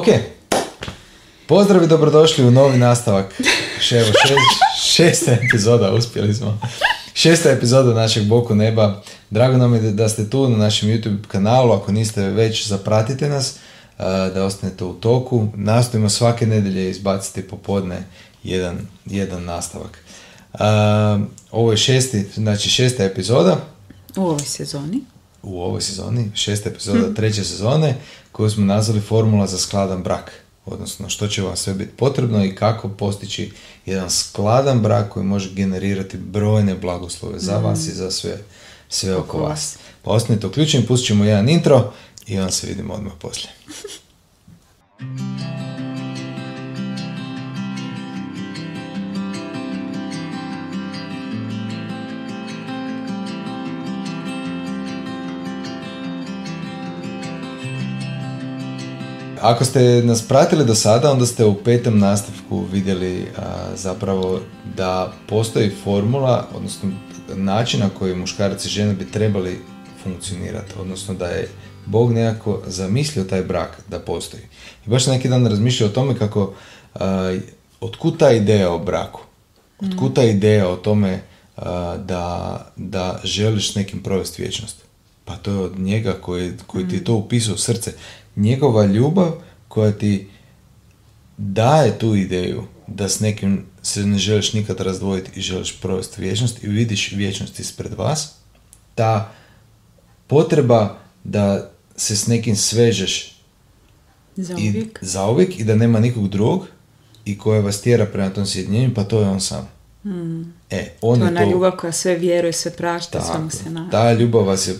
Ok, pozdrav i dobrodošli u novi nastavak. Ševo, šest, šesta epizoda, uspjeli smo. Šesta epizoda našeg Boku neba. Drago nam je da ste tu na našem YouTube kanalu. Ako niste već, zapratite nas da ostanete u toku. Nastojimo svake nedelje izbaciti popodne jedan, jedan nastavak. Ovo je šesti, znači šesta epizoda. U ovoj sezoni. U ovoj sezoni, šesta epizoda hm. treće sezone, koju smo nazvali Formula za skladan brak. Odnosno, što će vam sve biti potrebno i kako postići jedan skladan brak koji može generirati brojne blagoslove za hm. vas i za sve, sve oko, vas. vas. Pa ostanite uključeni, pustit ćemo jedan intro i onda se vidimo odmah poslije. Ako ste nas pratili do sada, onda ste u petom nastavku vidjeli zapravo da postoji formula, odnosno način na koji muškarac i žena bi trebali funkcionirati, odnosno da je Bog nekako zamislio taj brak da postoji. I baš neki dan razmišljao o tome kako, otkud ta ideja o braku? Otkud ta ideja o tome da, da želiš nekim provesti vječnost? Pa to je od njega koji, koji ti je to upisao u srce njegova ljubav koja ti daje tu ideju da s nekim se ne želiš nikad razdvojiti i želiš provesti vječnost i vidiš vječnost ispred vas, ta potreba da se s nekim svežeš i, zauvijek i da nema nikog drugog i koja vas tjera prema tom sjedinjenju, pa to je on sam. Hmm. E, on to je ona ljubav koja sve vjeruje, sve prašta, sve se nada. Ta ljubav vas je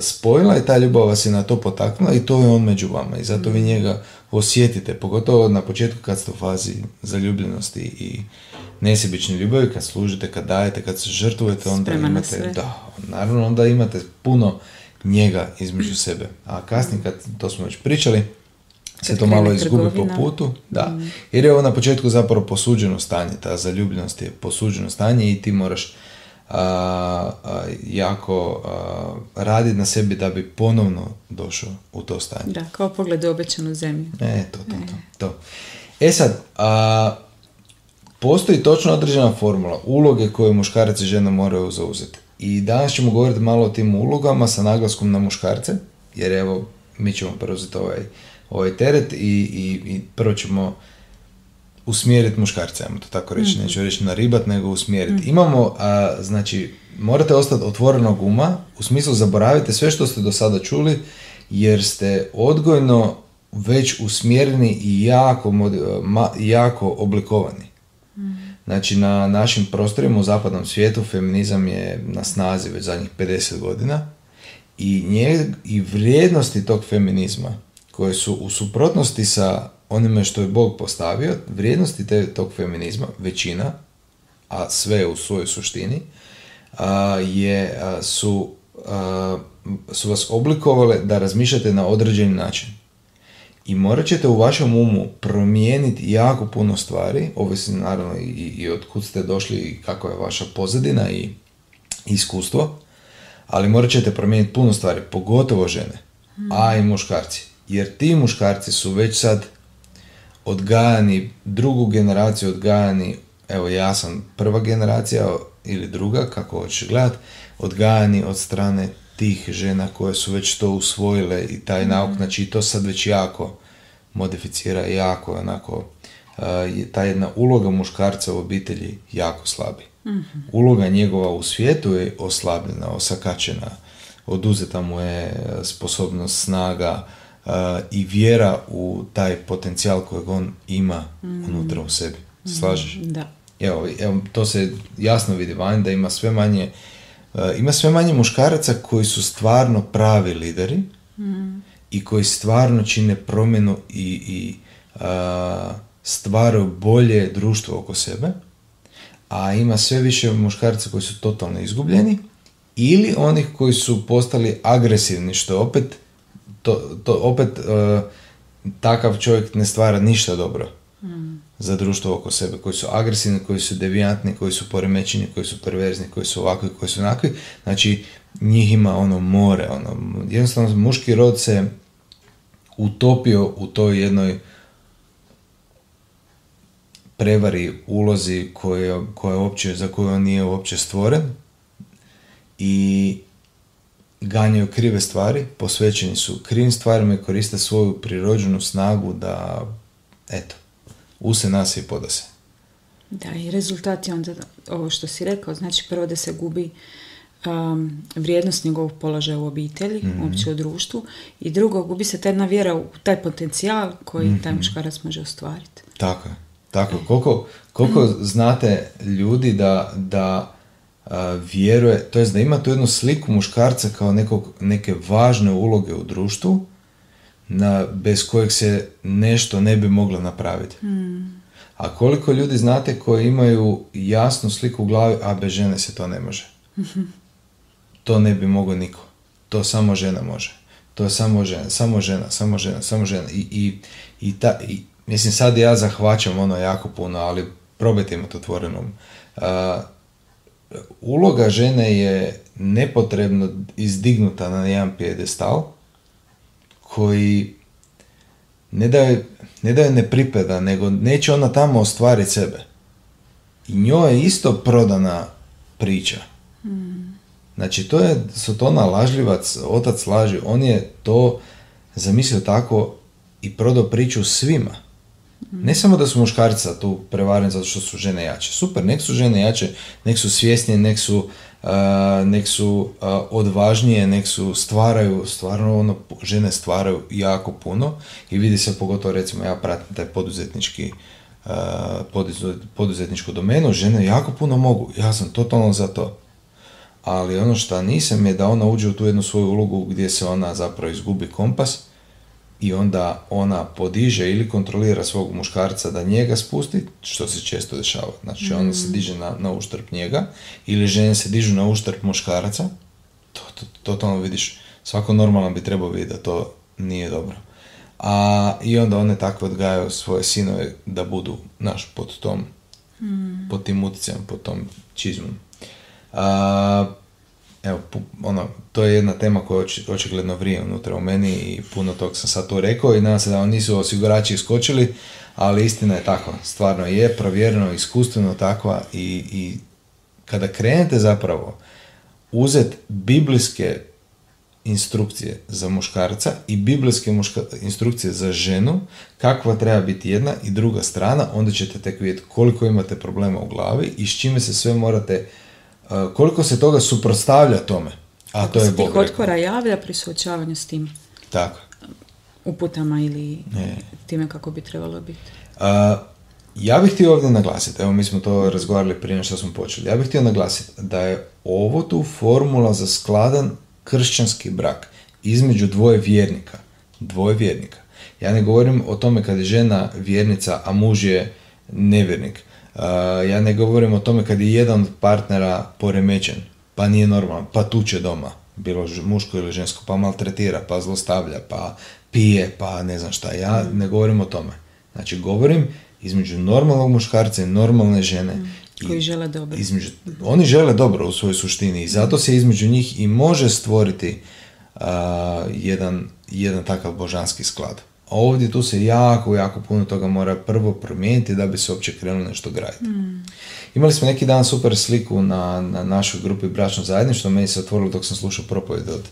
spojila i ta ljubav vas je na to potaknula i to je on među vama i zato vi njega osjetite, pogotovo na početku kad ste u fazi zaljubljenosti i nesebične ljubavi, kad služite, kad dajete, kad se žrtvujete, onda imate, da, naravno onda imate puno njega između sebe. A kasnije kad, to smo već pričali, se to malo izgubi po putu, da. Mm. Jer je ovo na početku zapravo posuđeno stanje, ta zaljubljenost je posuđeno stanje i ti moraš jako radi na sebi da bi ponovno došao u to stanje. Da, kao pogled u obećanu zemlju. E, to, to, to. E. to. E sad, a, postoji točno određena formula, uloge koje muškarac i žena moraju zauzeti. I danas ćemo govoriti malo o tim ulogama sa naglaskom na muškarce, jer evo, mi ćemo preuzeti ovaj, ovaj teret i, i, i prvo ćemo usmjeriti muškarce, ajmo to tako reći, mm neću reći na ribat, nego usmjeriti. Mhm. Imamo, a, znači, morate ostati otvorenog uma, u smislu zaboravite sve što ste do sada čuli, jer ste odgojno već usmjereni i jako, jako oblikovani. mm Znači, na našim prostorima u zapadnom svijetu feminizam je na snazi već zadnjih 50 godina i, nje, i vrijednosti tog feminizma koje su u suprotnosti sa onime što je Bog postavio, vrijednosti te, tog feminizma, većina, a sve u svojoj suštini, a, je, su, su vas oblikovale da razmišljate na određeni način. I morat ćete u vašem umu promijeniti jako puno stvari, ovisno naravno i, i od kud ste došli i kako je vaša pozadina i iskustvo, ali morat ćete promijeniti puno stvari, pogotovo žene, a i muškarci. Jer ti muškarci su već sad odgajani, drugu generaciju odgajani, evo ja sam prva generacija ili druga, kako hoćeš gledat, odgajani od strane tih žena koje su već to usvojile i taj mhm. nauk, znači to sad već jako modificira, jako onako, uh, ta jedna uloga muškarca u obitelji jako slabi. Mhm. Uloga njegova u svijetu je oslabljena, osakačena, oduzeta mu je sposobnost snaga, i vjera u taj potencijal kojeg on ima mm. unutra u sebi. Mm. Slažeš? Da. Evo, evo, to se jasno vidi van da ima sve manje ima sve manje muškaraca koji su stvarno pravi lideri mm. i koji stvarno čine promjenu i, i stvaraju bolje društvo oko sebe, a ima sve više muškaraca koji su totalno izgubljeni ili onih koji su postali agresivni, što je opet to, to opet uh, takav čovjek ne stvara ništa dobro mm. za društvo oko sebe, koji su agresivni, koji su devijantni, koji su poremećeni, koji su perverzni, koji su ovakvi, koji su onakvi. Znači, njih ima ono more, ono, jednostavno muški rod se utopio u toj jednoj prevari, ulozi koje, koje uopće, za koju on nije uopće stvoren i ganjaju krive stvari, posvećeni su krivim stvarima i koriste svoju prirođenu snagu da, eto, use nas i podase. Da, i rezultat je onda ovo što si rekao, znači prvo da se gubi um, vrijednost njegovog položaja u obitelji, mm uopće u društvu i drugo, gubi se ta jedna vjera u taj potencijal koji mm taj muškarac može ostvariti. Tako je. Tako, koliko, koliko znate ljudi da, da vjeruje, to jest da ima tu jednu sliku muškarca kao nekog, neke važne uloge u društvu, na, bez kojeg se nešto ne bi moglo napraviti. Hmm. A koliko ljudi znate koji imaju jasnu sliku u glavi, a bez žene se to ne može. To ne bi mogao niko. To samo žena može. To je samo žena, samo žena, samo žena, samo žena. I, i, i, ta, i mislim sad ja zahvaćam ono jako puno, ali probajte imati otvorenom. Uh, uloga žene je nepotrebno izdignuta na jedan pijedestal koji ne da je, ne da je ne pripada, nego neće ona tamo ostvariti sebe. I njoj je isto prodana priča. Hmm. Znači, to je Sotona lažljivac, otac laži, on je to zamislio tako i prodao priču svima. Ne samo da su muškarca tu prevareni zato što su žene jače. Super, nek su žene jače, nek su svjesnije, nek su, uh, nek su odvažnije, nek su stvaraju, stvarno ono, žene stvaraju jako puno i vidi se pogotovo recimo ja pratim taj poduzetnički uh, poduzetničku domenu, žene jako puno mogu, ja sam totalno za to. Ali ono što nisam je da ona uđe u tu jednu svoju ulogu gdje se ona zapravo izgubi kompas i onda ona podiže ili kontrolira svog muškarca da njega spusti, što se često dešava. Znači, ona se mm. diže na, na uštrb njega ili žene se dižu na uštrb muškaraca. To, to, totalno vidiš, svako normalan bi trebao vidjeti da to nije dobro. A, I onda one tako odgajaju svoje sinove da budu, naš, pod tom, mm. pod tim utjecajem, pod tom čizmom. A, evo, ono, to je jedna tema koja očigledno vrije unutra u meni i puno tog sam sad tu rekao i nadam se da vam nisu osigurači iskočili, ali istina je takva, stvarno je provjereno, iskustveno takva i, i kada krenete zapravo uzet biblijske instrukcije za muškarca i biblijske instrukcije za ženu, kakva treba biti jedna i druga strana, onda ćete tek vidjeti koliko imate problema u glavi i s čime se sve morate koliko se toga suprotstavlja tome. A to je Bog otkora javlja pri suočavanju s tim. Tako. Uputama ili ne. time kako bi trebalo biti. ja bih htio ovdje naglasiti, evo mi smo to razgovarali prije što smo počeli, ja bih htio naglasiti da je ovo tu formula za skladan kršćanski brak između dvoje vjernika. Dvoje vjernika. Ja ne govorim o tome kad je žena vjernica, a muž je nevjernik ja ne govorim o tome kad je jedan od partnera poremećen, pa nije normalan, pa tuče doma, bilo muško ili žensko, pa maltretira, pa zlostavlja, pa pije, pa ne znam šta. Ja mm. ne govorim o tome. Znači, govorim između normalnog muškarca i normalne žene. Mm. Koji žele dobro. Između, oni žele dobro u svojoj suštini i zato se između njih i može stvoriti jedan, jedan takav božanski sklad ovdje tu se jako, jako puno toga mora prvo promijeniti da bi se uopće krenulo nešto graditi. Mm. Imali smo neki dan super sliku na, na našoj grupi Bračno zajedništvo, meni se otvorilo dok sam slušao propovjed od,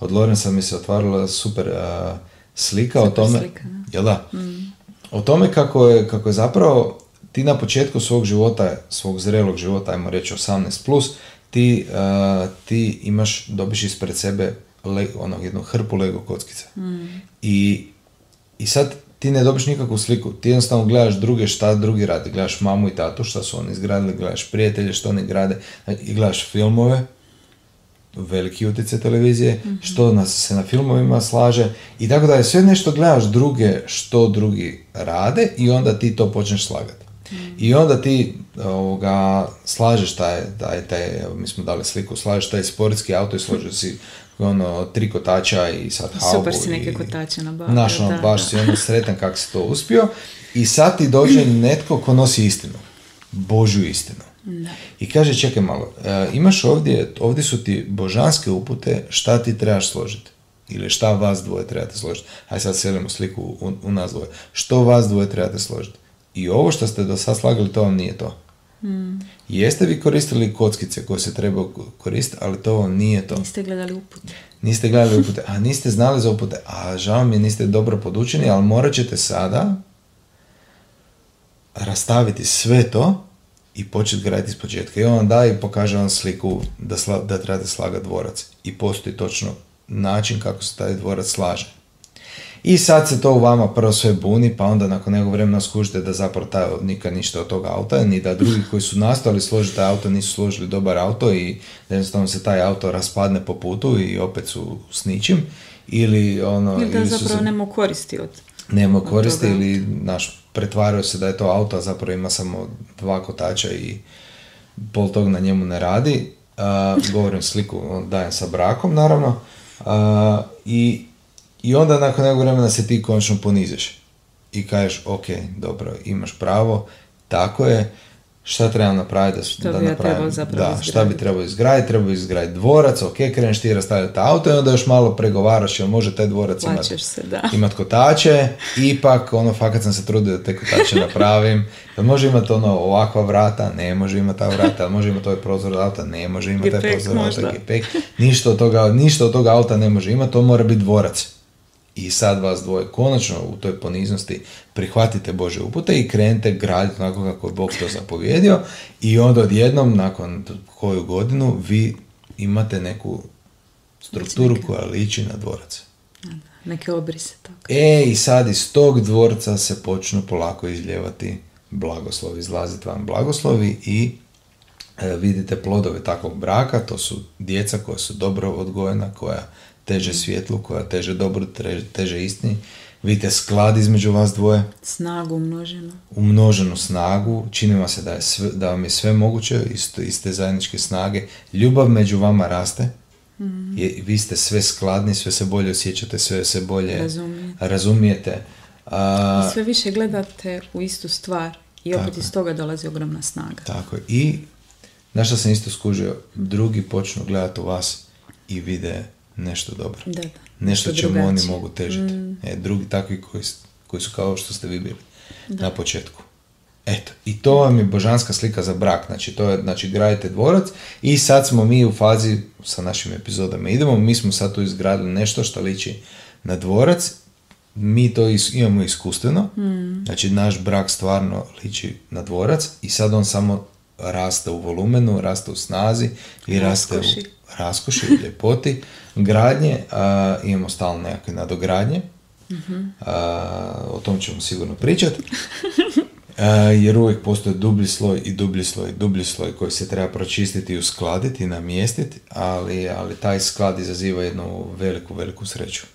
od Lorenza, mi se otvorila super uh, slika o tome. Slika, jel da? Mm. O tome kako je, kako je zapravo ti na početku svog života, svog zrelog života, ajmo reći 18+, plus, ti, uh, ti imaš, dobiš ispred sebe le, ono, jednu hrpu Lego kockice. Mm. I i sad ti ne dobiš nikakvu sliku, ti jednostavno gledaš druge šta drugi rade, gledaš mamu i tatu šta su oni izgradili, gledaš prijatelje što oni grade i gledaš filmove, veliki utjecaj televizije, mm što nas se na filmovima slaže i tako da je sve nešto gledaš druge što drugi rade i onda ti to počneš slagati. Mhm. I onda ti ovoga, slažeš taj, taj, taj, mi smo dali sliku, slažeš taj sportski auto i složio si ono, tri kotača i sad haubu. Super si neke kotače nabavio. Znaš, ono, baš si ono sretan kako si to uspio. I sad ti dođe netko ko nosi istinu. Božju istinu. Da. I kaže, čekaj malo, e, imaš ovdje, ovdje su ti božanske upute, šta ti trebaš složiti? Ili šta vas dvoje trebate složiti. Aj sad selimo sliku u, u nas dvoje. Što vas dvoje trebate složiti. I ovo što ste do sad slagali, to vam nije to. Mm. Jeste vi koristili kockice koje se treba koristiti, ali to nije to. Niste gledali upute. Niste gledali upute, a niste znali za upute, a žao mi je, niste dobro podučeni, ali morat ćete sada rastaviti sve to i početi graditi iz početka. I on da i pokaže vam sliku da, sla, da trebate slagati dvorac. I postoji točno način kako se taj dvorac slaže. I sad se to u vama prvo sve buni, pa onda nakon nekog vremena skužite da zapravo taj nikad ništa od toga auta, ni da drugi koji su nastojali složiti taj auto nisu složili dobar auto i da jednostavno se taj auto raspadne po putu i opet su s ničim. Ili ono... Ili da ili zapravo se- nema koristi od... nema koristi ili naš pretvaraju se da je to auto, a zapravo ima samo dva kotača i pol tog na njemu ne radi. A, govorim sliku, on dajem sa brakom naravno. A, i, I onda nakon nekog vremena se ti konačno poniziš. I kažeš, ok, dobro, imaš pravo, tako je, šta trebam napraviti da, Što da bi ja napravim? zapravo da, šta bi trebao izgraditi, trebao izgraditi dvorac, ok, kreneš ti rastavljati auto i onda još malo pregovaraš, jel može taj dvorac imati Plaćaš se, da. imat kotače, ipak ono fakat sam se trudio da te kotače napravim. Da može imati ono ovakva vrata, ne može imati ta vrata, ali može imati ovaj prozor od auta, ne može imati taj prozor od auta. Ništa od toga, ništa od toga auta ne može imati, to mora biti dvorac. I sad vas dvoje konačno u toj poniznosti prihvatite Bože upute i krenete graditi onako kako je Bog to zapovjedio i onda odjednom nakon koju godinu vi imate neku strukturu koja liči na dvorac. Neke obrise tako. E, i sad iz tog dvorca se počnu polako izljevati blagoslovi, izlaziti vam blagoslovi i e, vidite plodove takvog braka, to su djeca koja su dobro odgojena, koja teže svjetlu, koja teže dobro, teže, istini. Vidite sklad između vas dvoje, Snagu umnoženu. umnoženu snagu, čini vam se da, je sve, da vam je sve moguće iz, te- iz te zajedničke snage, ljubav među vama raste, je, vi ste sve skladni, sve se bolje osjećate, sve se bolje Razumijete. razumijete. A, I sve više gledate u istu stvar i opet Tako iz toga dolazi ogromna snaga. tako je. I, na što sam isto skužio, drugi počnu gledati u vas i vide nešto dobro. Da, da. Nešto čemu drugačije. oni mogu težiti. E, drugi takvi koji, koji su kao što ste vi bili na početku. Eto, i to vam je božanska slika za brak. Znači, to je, znači, gradite dvorac i sad smo mi u fazi sa našim epizodama idemo, mi smo sad tu izgradili nešto što liči na dvorac, mi to is- imamo iskustveno, znači naš brak stvarno liči na dvorac i sad on samo raste u volumenu, raste u snazi i raste u Raskoši. i ljepoti gradnje, a, imamo stalno nekakve nadogradnje, a, o tom ćemo sigurno pričati, jer uvijek postoji dublji sloj i dublji sloj i dublji sloj koji se treba pročistiti i uskladiti i namjestiti, ali, ali taj sklad izaziva jednu veliku, veliku sreću.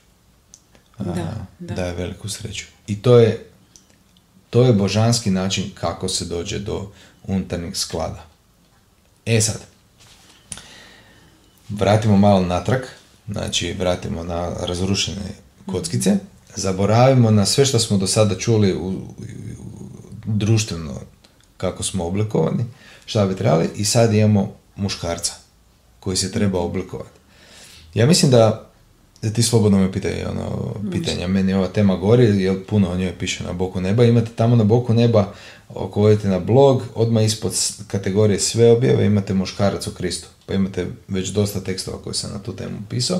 Da, da. daje veliku sreću. I to je, to je božanski način kako se dođe do unutarnjeg sklada. E sad, vratimo malo natrag, znači vratimo na razrušene kockice, zaboravimo na sve što smo do sada čuli u, u- u- društveno kako smo oblikovani, šta bi trebali i sad imamo muškarca koji se treba oblikovati. Ja mislim da ti slobodno me pitaj ono, pitanja. Meni ova tema gori, jer puno o njoj piše na boku neba. Imate tamo na boku neba, ako odete na blog, odmah ispod kategorije sve objave imate muškarac u Kristu. Pa imate već dosta tekstova koje sam na tu temu pisao.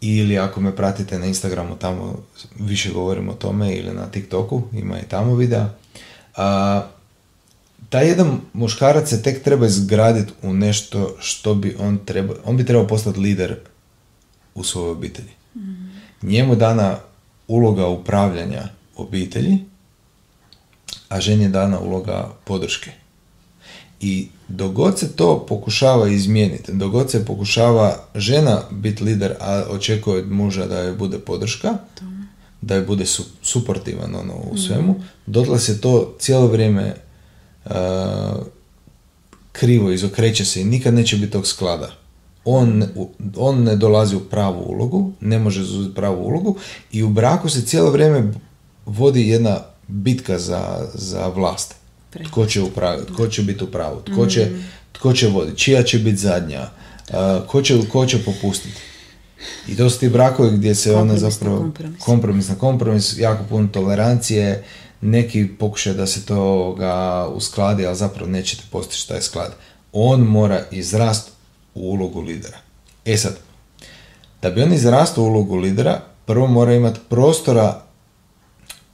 Ili ako me pratite na Instagramu, tamo više govorim o tome, ili na TikToku, ima i tamo videa. A, taj jedan muškarac se tek treba izgraditi u nešto što bi on trebao, on bi trebao postati lider u svojoj obitelji. Njemu dana uloga upravljanja obitelji, a ženi je dana uloga podrške. I dogod se to pokušava izmijeniti, dogod se pokušava žena biti lider, a očekuje od muža da joj bude podrška, da joj bude su, suportivan ono, u svemu, dotle se to cijelo vrijeme uh, krivo izokreće se i nikad neće biti tog sklada. On, on ne dolazi u pravu ulogu, ne može zauzeti pravu ulogu i u braku se cijelo vrijeme vodi jedna bitka za, za vlast. Pre- Tko će upraviti, tko će biti u pravu, tko će, tko će voditi, čija će biti zadnja, a, ko će, ko će popustiti. I to su ti brakovi gdje se ona zapravo... kompromis. kompromis na kompromis, jako puno tolerancije, neki pokušaj da se to ga uskladi, ali zapravo nećete postići taj sklad. On mora izrast u ulogu lidera. E sad, da bi on izrastao u ulogu lidera, prvo mora imati prostora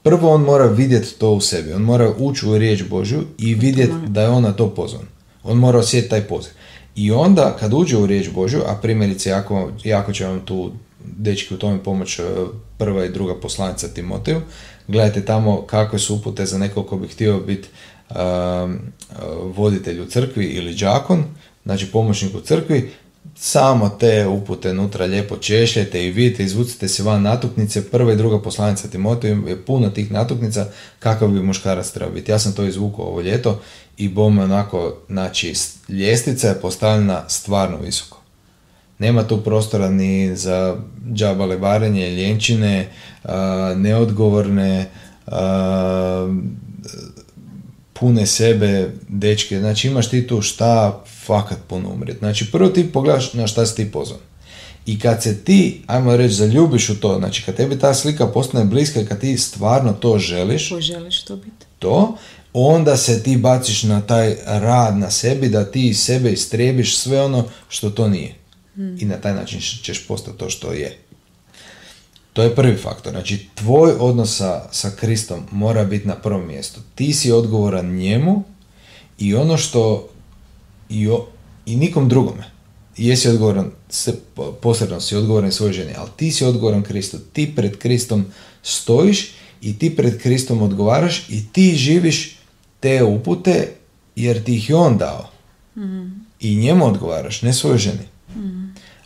Prvo on mora vidjeti to u sebi, on mora ući u riječ Božju i vidjeti da je on na to pozvan. On mora osjetiti taj poziv. I onda kad uđe u riječ Božju, a primjerice jako, jako će vam tu dečki u tome pomoć e, prva i druga poslanica Timoteju, gledajte tamo kakve su upute za nekog ko bi htio biti um, voditelj u crkvi ili đakon, znači pomoćnik u crkvi, samo te upute unutra lijepo češljajte i vidite, izvucite se van natuknice. Prva i druga poslanica Timoteju je puno tih natuknica kakav bi muškarac trebao biti. Ja sam to izvukao ovo ljeto i bome onako, znači, ljestvica je postavljena stvarno visoko. Nema tu prostora ni za džabale varenje, ljenčine, neodgovorne, pune sebe dečke. Znači imaš ti tu šta fakat puno umrijeti. Znači prvo ti pogledaš na šta si ti pozvan. I kad se ti, ajmo reći, zaljubiš u to, znači kad tebi ta slika postane bliska kad ti stvarno to želiš, želiš to biti? to, onda se ti baciš na taj rad na sebi da ti iz sebe istrebiš sve ono što to nije. I na taj način ćeš postati to što je. To je prvi faktor. Znači, tvoj odnos sa, sa Kristom mora biti na prvom mjestu. Ti si odgovoran njemu i ono što i, o, i nikom drugome. Jesi odgovoran, se, posredno si odgovoran svojoj ženi, ali ti si odgovoran Kristu. Ti pred Kristom stojiš i ti pred Kristom odgovaraš i ti živiš te upute jer ti ih je on dao. I njemu odgovaraš, ne svojoj ženi.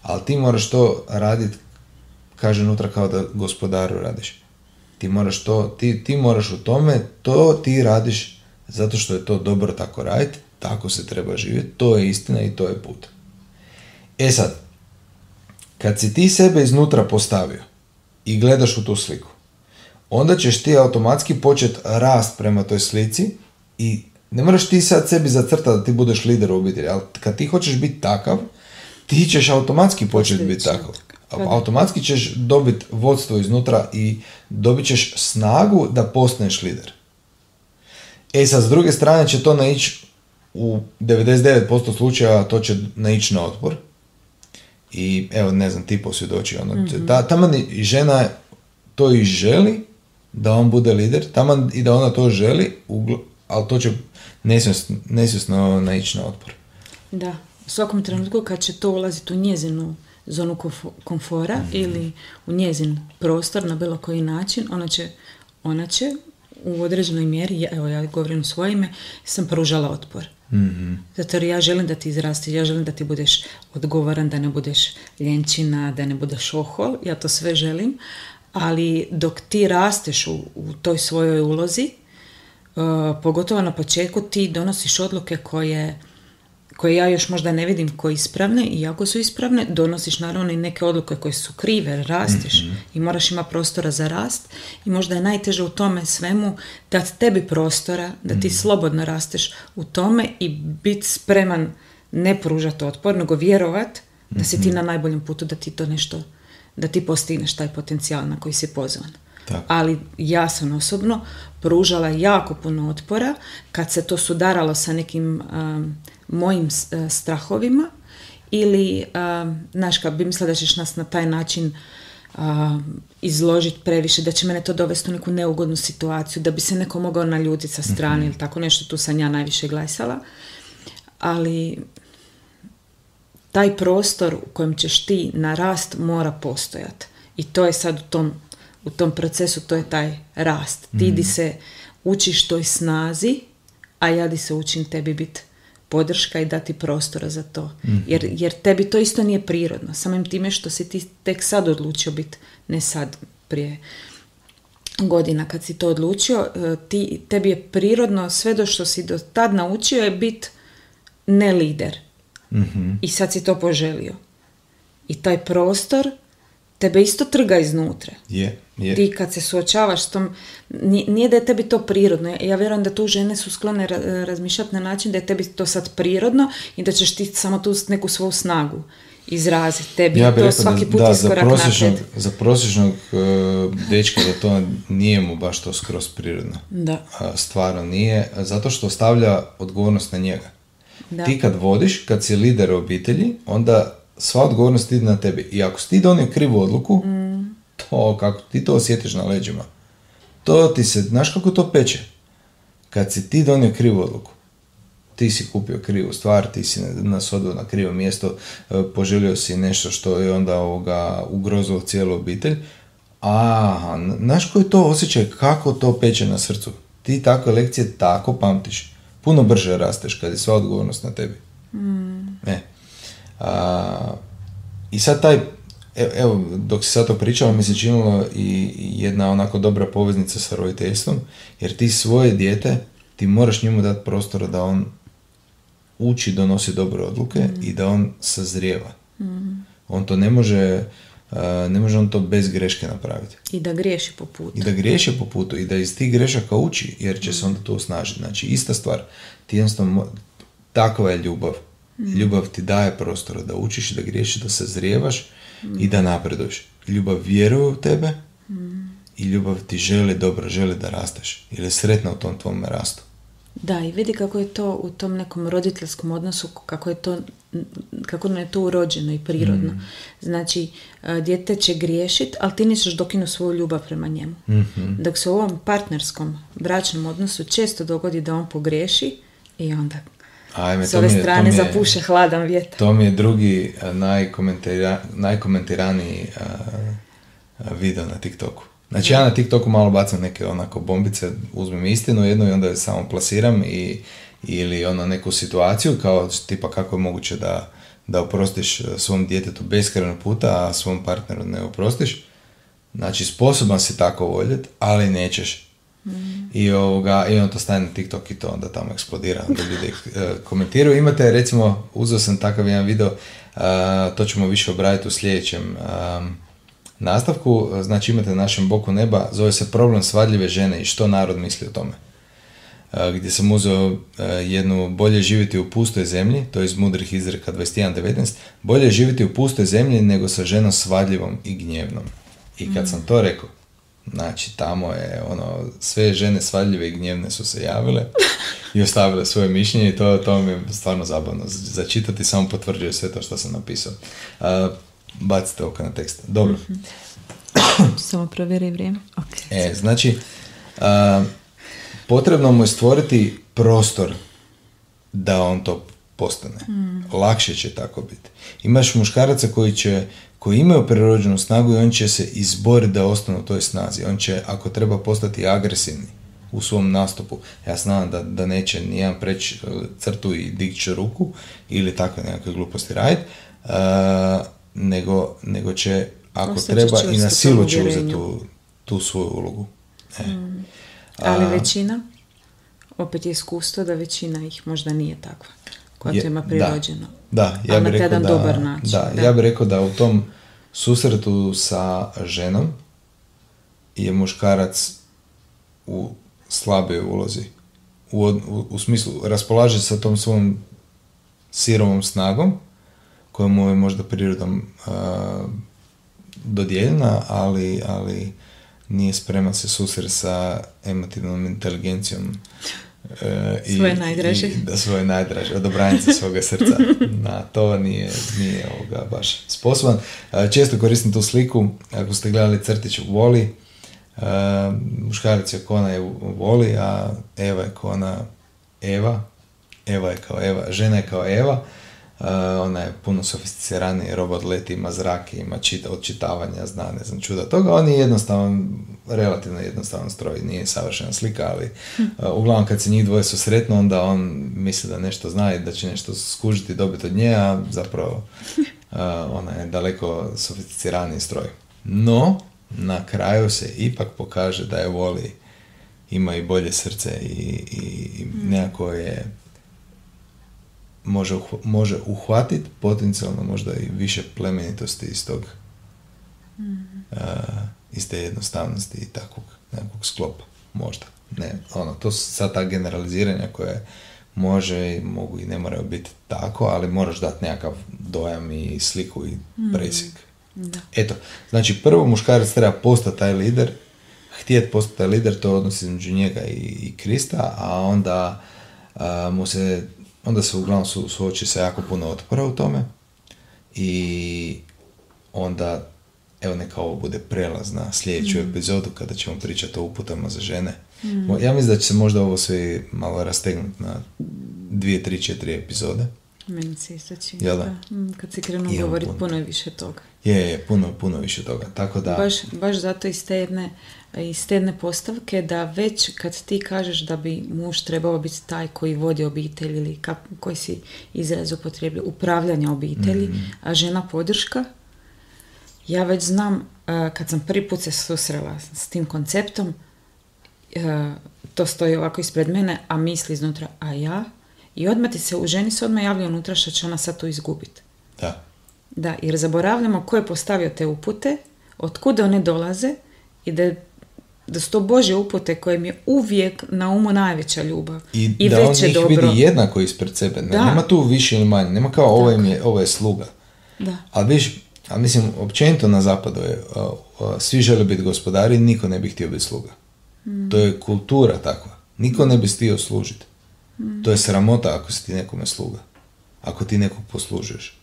Ali ti moraš to raditi, kaže unutra kao da gospodaru radiš. Ti moraš to, ti, ti moraš u tome, to ti radiš zato što je to dobro tako raditi, tako se treba živjeti, to je istina i to je put. E sad, kad si ti sebe iznutra postavio i gledaš u tu sliku, onda ćeš ti automatski početi rast prema toj slici i ne moraš ti sad sebi zacrtati da ti budeš lider u obitelji, ali kad ti hoćeš biti takav, ti ćeš automatski početi biti takav. Automatski ćeš dobiti vodstvo iznutra i dobit ćeš snagu da postaneš lider. E sad, s druge strane će to naići u 99% slučajeva to će naići na otpor. I evo, ne znam, ti posvjedoči. Ono, ta, taman i žena to i želi da on bude lider, taman i da ona to želi, ugl- ali to će nesvjesno, nesvjesno naići na otpor. Da, u svakom trenutku kad će to ulaziti u njezinu zonu komfo- komfora ili u njezin prostor na bilo koji način, ona će, ona će u određenoj mjeri, evo ja govorim svoje ime, sam pružala otpor. Zato jer ja želim da ti izrasti, ja želim da ti budeš odgovoran, da ne budeš ljenčina, da ne budeš ohol, ja to sve želim, ali dok ti rasteš u, u toj svojoj ulozi, uh, pogotovo na početku ti donosiš odluke koje koje ja još možda ne vidim koje ispravne i ako su ispravne, donosiš naravno i neke odluke koje su krive, rastiš i moraš imati prostora za rast i možda je najteže u tome svemu dati tebi prostora, da ti slobodno rasteš u tome i biti spreman ne pružati otpor, nego vjerovat da si ti na najboljem putu, da ti to nešto, da ti postigneš taj potencijal na koji si pozvan. Tako. Ali ja sam osobno pružala jako puno otpora kad se to sudaralo sa nekim um, mojim uh, strahovima ili, um, znaš, kad bi mislila da ćeš nas na taj način um, izložiti previše, da će mene to dovesti u neku neugodnu situaciju, da bi se neko mogao naljutiti sa strane ili tako nešto, tu sam ja najviše glasala. Ali taj prostor u kojem ćeš ti na rast mora postojati. I to je sad u tom, u tom procesu, to je taj rast. Ti di se učiš toj snazi, a ja di se učim tebi biti podrška i dati prostora za to. Jer, jer tebi to isto nije prirodno. Samim time što si ti tek sad odlučio biti, ne sad prije godina kad si to odlučio, e, ti, tebi je prirodno sve do što si do tad naučio je biti ne lider. I sad si to poželio. I taj prostor tebe isto trga iznutra. Je, je. Ti kad se suočavaš s tom, nije, da je tebi to prirodno. Ja- vjerujem da tu žene su sklone ra- razmišljati na način da je tebi to sad prirodno i da ćeš ti samo tu neku svoju snagu izraziti. Tebi Ja bih to rekao svaki da, put da za iskorak prosječnog, za prosječnog e, dečka da to nije mu baš to skroz prirodno. Da, stvarno nije, zato što stavlja odgovornost na njega. da. Ti kad vodiš, kad si lider obitelji, onda sva odgovornost ide na tebi. I ako si ti donio krivu odluku, Mm. to kako ti to osjetiš na leđima. To ti se, znaš kako to peče? Kad si ti donio krivu odluku, ti si kupio krivu stvar, ti si nas odveo na krivo mjesto, e, poželio si nešto što je onda ovoga ugrozilo cijelu obitelj. A, znaš koji je to osjećaj, kako to peče na srcu? Ti takve lekcije tako pamtiš. Puno brže rasteš kad je sva odgovornost na tebi. E. A, I sad taj, e- evo, dok si sad to pričala, mi se činilo i jedna onako dobra poveznica sa roditeljstvom, jer ti svoje dijete, ti moraš njemu dati prostora da on uči, donosi dobre odluke i da on sazrijeva. On to ne može, ne može on to bez greške napraviti. I da griješi po putu. I da griješi po putu i da iz tih grešaka uči, jer će se onda to osnažiti. Znači, ista stvar. Ti jednostavno, takva je ljubav. Ljubav ti daje prostora da učiš, da griješiš, da se zrijevaš i da napreduješ. Ljubav vjeruje u tebe i ljubav ti želi dobro, želi da rasteš. Ili je sretna u tom tvome rastu. Da, i vidi kako je to u tom nekom roditeljskom odnosu, kako je to, kako nam je to urođeno i prirodno. Mm. Znači, a, dijete će griješit, ali ti nećeš dokinuti svoju ljubav prema njemu. Mhm. Dok se u ovom partnerskom bračnom odnosu često dogodi da on pogriješi i onda Ajme, s ove je- strane je- zapuše hladan vjetar. To mi je drugi a, najkomentira, najkomentiraniji a, video na TikToku. Znači ja na TikToku malo bacam neke onako bombice, uzmem istinu jednu i onda je samo plasiram i, ili ono neku situaciju kao tipa kako je moguće da, da oprostiš svom djetetu beskrajno puta, a svom partneru ne oprostiš. Znači sposoban si tako voljeti, ali nećeš. I, ovoga, I on to staje na TikTok i to onda tamo eksplodira, onda ljudi e, komentiraju. Imate, recimo, uzeo sam takav jedan video, a, to ćemo više obraditi u sljedećem a, nastavku. Znači imate na našem boku neba, zove se problem svadljive žene i što narod misli o tome. A, gdje sam uzeo a, jednu bolje živjeti u pustoj zemlji, to je iz mudrih izreka 21.19, bolje živjeti u pustoj zemlji nego sa ženom svadljivom i gnjevnom. I kad sam to rekao, znači tamo je ono, sve žene svadljive i gnjevne su se javile i ostavile svoje mišljenje i to, to mi je stvarno zabavno. Začitati samo potvrđuje sve to što sam napisao. A, bacite oko na tekst. Dobro. Samo provjeri vrijeme. Ok. E, znači, a, potrebno mu je stvoriti prostor da on to postane. Lakše će tako biti. Imaš muškaraca koji će koji imaju prirođenu snagu i on će se izboriti da ostanu u toj snazi. On će, ako treba, postati agresivni u svom nastupu. Ja znam da, da neće nijedan preći e, crtu i dići ruku ili takve nekakve gluposti raditi, a, nego, nego će, ako treba, i na silu će uzeti tu, tu svoju ulogu. E. Ali A- većina, opet je iskustvo da većina ih možda nije takva. Koja Je- ima da. prirođeno. Da, ja Ali bih rekao da, dobar način, Da, da. ja bih rekao da u tom susretu sa ženom je muškarac u slaboj ulozi. U, u, u smislu, raspolaže sa tom svom sirovom snagom, koja mu je možda prirodom a, dodijeljena, ali, ali nije spreman se susreti sa emotivnom inteligencijom i- Svoje najdraže. i- da svoje najdraže, odobranice svoga srca. Na to nije, nije ovoga baš sposoban. E, Često koristim tu sliku, ako ste gledali crtić Voli, e, muškarac je kona je Voli, a Eva je kona Eva, Eva je kao Eva, žena je kao Eva, e, ona je puno sofisticiraniji, robot leti, ima zrak, ima čita, odčitavanja, zna, ne znam, čuda toga. On je jednostavan, relativno jednostavan stroj, nije savršena slika, ali e, uglavnom kad se njih dvoje su sretno, onda on misli da nešto zna i da će nešto skužiti i dobiti od nje, a zapravo e, ona je daleko sofisticiraniji stroj. No, na kraju se ipak pokaže da je voli ima i bolje srce i, i, i nekako je može, može uhvatiti potencijalno možda i više plemenitosti iz tog uh, iz te jednostavnosti i takvog nekakvog sklopa možda ne, ono, to su sad ta generaliziranja koje, može, mogu i ne moraju biti tako, ali moraš dati nekakav dojam i sliku i presjek. Da. Eto, znači prvo muškarac treba postati taj lider, htjeti postati taj lider, to je odnos između njega i, i Krista, a onda a, mu se, onda se uglavnom su, suoči sa jako puno otpora u tome i onda evo neka ovo bude prelaz na sljedeću epizodu kada ćemo pričati o uputama za žene. Mo- Ja mislim da će se možda ovo sve malo rastegnuti na dvije, tri, četiri epizode. Meni se isto čini. Jel da? Mm, Kad si krenuo Imam govoriti, puno. puno je više toga. Je, je, puno, puno više toga. Tako da, Baš, baš zato iz te, jedne, iz te jedne postavke da već kad ti kažeš da bi muž trebao biti taj koji vodi obitelj ili kak, koji si izraz upotrijebio, upravljanja obitelji, Mhm. a žena podrška, ja već znam a, kad sam prvi put se susrela s tim konceptom, a, to stoji ovako ispred mene, a misli iznutra, a ja? I odmah ti se, u ženi se odmah javlja unutra što će ona sad tu izgubiti. da. Da, jer zaboravljamo ko je postavio te upute, od kuda one dolaze i da, da su to Božje upute koje mi je uvijek na umu najveća ljubav I, i da on veće njih dobro. vidi jednako ispred sebe. Ne, Da. Nema tu više ili manje. Nema kao ovo, je, ovo je sluga. Da. Ali viš, a mislim, općenito na zapadu je, a, a, svi žele biti gospodari, niko ne bi htio biti sluga. To je kultura takva. Niko ne bi htio služiti. To je sramota ako si ti nekome sluga. Ako ti nekog poslužuješ.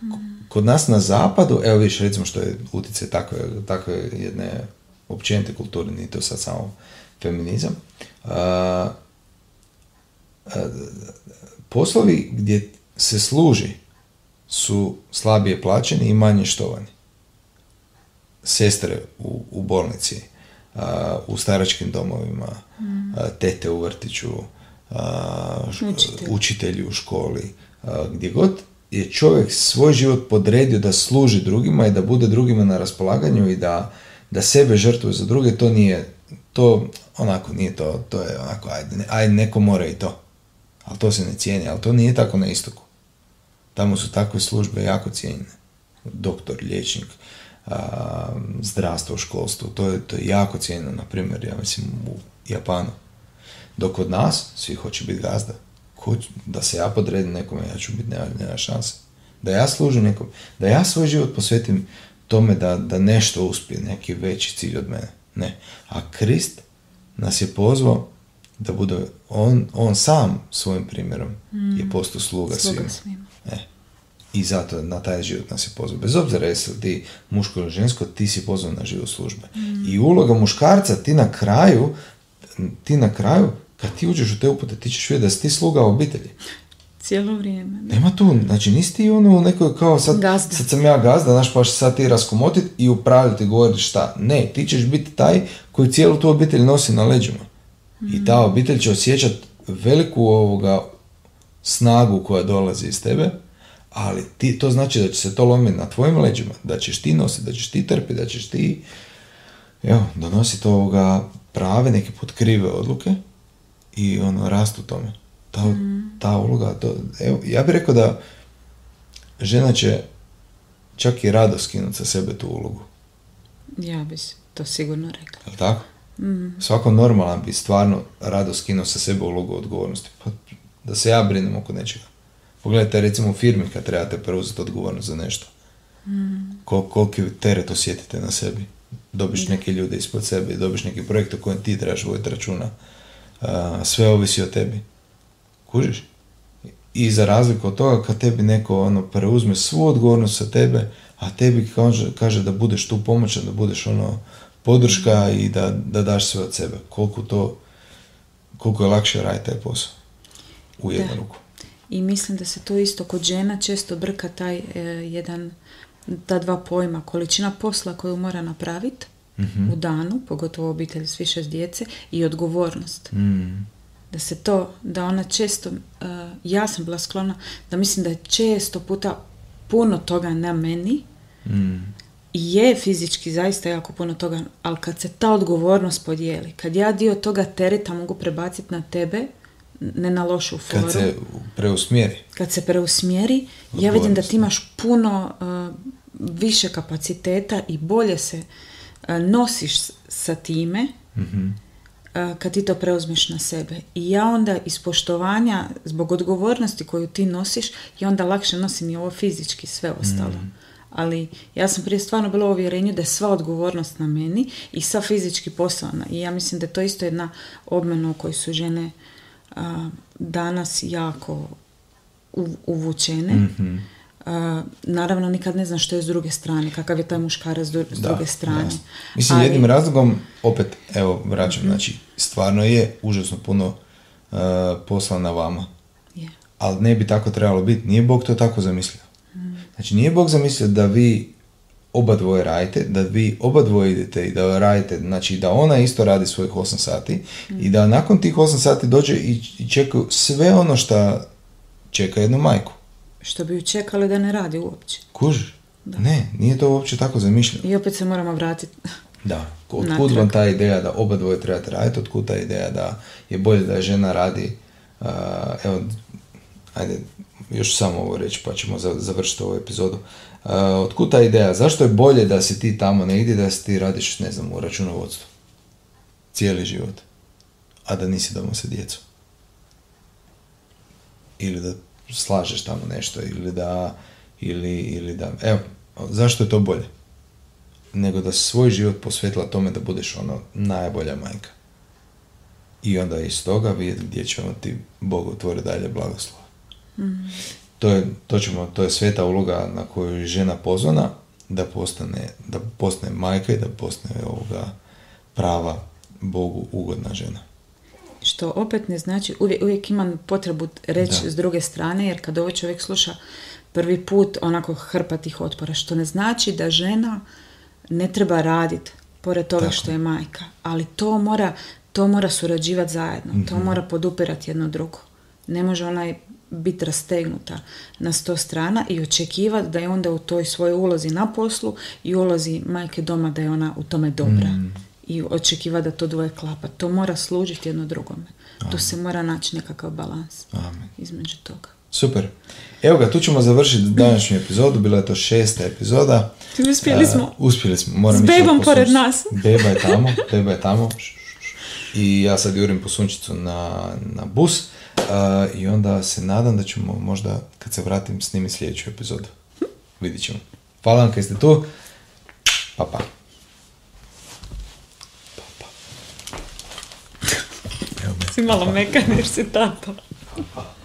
K- Kod nas na zapadu, evo viš, recimo što je utjecaj takve, takve jedne općenite kulture, nije to sad samo feminizam. A, a, poslovi gdje se služi su slabije plaćeni i manje štovani. Sestre u, u bolnici, a, u staračkim domovima, a, tete u vrtiću, a, š- Učitelj. učitelji u školi, a, gdje god je čovjek svoj život podredio da služi drugima i da bude drugima na raspolaganju i da, da sebe žrtvuje za druge, to nije, to onako nije to, to je onako, ajde, ajde neko mora i to. Ali to se ne cijeni, ali to nije tako na istoku. Tamo su takve službe jako cijenjene. Doktor, liječnik, zdravstvo, školstvo, to je, to je jako cijenjeno, na primjer, ja mislim, u Japanu. Dok kod nas svi hoće biti gazda. Da se ja podredim nekome, ja ću biti, nema, nema šanse. Da ja služim nekom, da ja svoj život posvetim tome da, da nešto uspije, neki veći cilj od mene. Ne. A Krist nas je pozvao da bude, on, on sam svojim primjerom je postao sluga, Sluga svima. svima. E. I zato na taj život nas je pozvao. Bez obzira jesi li ti muško ili žensko, ti si pozvan na život službe. I uloga muškarca, ti na kraju, ti na kraju, kad ti uđeš u te upute, ti ćeš vidjeti da si ti sluga obitelji. Cijelo vrijeme. da. Nema tu, znači nisi ti ono u nekoj kao sad, Gazda. sad sam ja gazda, znaš pa sad ti raskomotit i upravljati, govoriti šta. Ne, ti ćeš biti taj koji cijelu tu obitelj nosi na leđima. I ta obitelj će osjećati veliku ovoga snagu koja dolazi iz tebe, ali ti, to znači da će se to lomiti na tvojim leđima, da ćeš ti nositi, da ćeš ti trpiti, da ćeš ti evo, donositi ovoga prave, neke put krive odluke i ono, rast u tome. Ta, ta uloga, to, evo, ja bih rekao da žena će čak i rado skinuti sa sebe tu ulogu. Ja bi to sigurno rekla. Jel tako? Svako normalan bi stvarno rado skinuo sa sebe ulogu odgovornosti. Pa, da se ja brinem oko nečega. Pogledajte recimo u firmi kad trebate preuzeti odgovornost za nešto. Kol, koliki teret osjetite na sebi. Dobiš neke ljude ispod sebe dobiš neki projekt o kojem ti trebaš voditi računa. A, sve ovisi o tebi. Kužiš? I za razliku od toga kad tebi neko ono preuzme svu odgovornost sa tebe, a tebi kaže, kaže da budeš tu pomoćan, da budeš ono podrška i da, da daš sve od sebe. Koliko to, koliko je lakše raditi taj posao. U jednu ruku. I mislim da se tu isto kod žena često brka taj e, jedan, ta dva pojma, količina posla koju mora napraviti Mhm. u danu, pogotovo obitelj s više djece, i odgovornost. Mm. Da se to, da ona često, e, ja sam bila sklona, da mislim da je često puta puno toga na meni, Mm. i je fizički zaista jako puno toga, ali kad se ta odgovornost podijeli, kad ja dio toga tereta mogu prebaciti na tebe, ne na lošu foru, Kad se preusmjeri. kad se preusmjeri, ja vidim da ti imaš puno uh, više kapaciteta i bolje se uh, nosiš sa time Mhm. uh, kad ti to preuzmeš na sebe. I ja onda iz poštovanja, zbog odgovornosti koju ti nosiš, ja onda lakše nosim i ovo fizički, sve ostalo. Ali ja sam prije stvarno bila u uvjerenju da je sva odgovornost na meni i sva fizički posao. I ja mislim da je to isto jedna obmena u kojoj su žene danas jako u- uvučene. Mhm. A, naravno, nikad ne znam što je s druge strane, kakav je taj muškarac s Da, druge strane. jasno. Mislim, Ali- jednim razlogom, opet, evo, vraćam, Mhm. znači, stvarno je užasno puno uh, posla na vama. Je. Ali ne bi tako trebalo biti. Nije Bog to tako zamislio. Znači, nije Bog zamislio da vi oba dvoje radite, da vi oba dvoje idete i da radite, znači da ona isto radi svojih 8 sati i da nakon tih 8 sati dođe i, i čekaju sve ono što čeka jednu majku. Što bi ju čekali da ne radi uopće. Kužiš? Ne, nije to uopće tako zamišljeno. I opet se moramo vratiti. Da, otkud vam ta ideja da oba dvoje trebate raditi, otkud ta ideja da je bolje da žena radi, uh, evo, ajde, još samo ovo reći pa ćemo za- završiti ovu epizodu. Uh, otkud ta ideja, zašto je bolje da si ti tamo negdje, da si ti radiš, ne znam, u računovodstvu, cijeli život, a da nisi doma sa djecom? Ili da slažeš tamo nešto, ili da, ili, ili da, evo, zašto je to bolje? nego da svoj život posvetila tome da budeš ono najbolja majka. I onda iz toga vidjeti gdje će ti Bog otvori dalje To, je, to, ćemo, to je sveta uloga na koju je žena pozvana da postane, da postane majka i da postane ovoga prava Bogu ugodna žena. Što opet ne znači, uvijek, uvijek imam potrebu reći Da. s druge strane, jer kad ovo čovjek sluša prvi put, onako hrpa tih otpora, što ne znači da žena ne treba raditi pored toga Tako. što je majka, ali to mora, to mora surađivati zajedno, Mhm. to mora podupirati jedno drugo. Ne može ona biti rastegnuta na sto strana i očekivati da je onda u toj svojoj ulozi na poslu i ulozi majke doma da je ona u tome dobra. Mhm. I očekivati da to dvoje klapa. To mora služiti jedno drugome. Tu se mora naći nekakav balans Amen. između toga. Super. Evo ga, tu ćemo završiti današnju epizodu. Bila je to šesta epizoda. Uspjeli E, smo. uspjeli smo. Moram S bebom po pored nas. Beba je tamo, beba je tamo. I ja sad jurim po sunčicu na, na bus. I onda se nadam da ćemo možda, kad se vratim, snimiti sljedeću epizodu. Vidit ćemo. Hvala vam kad ste tu. Pa pa. Pa pa. Si malo mekan jer si tata. Pa.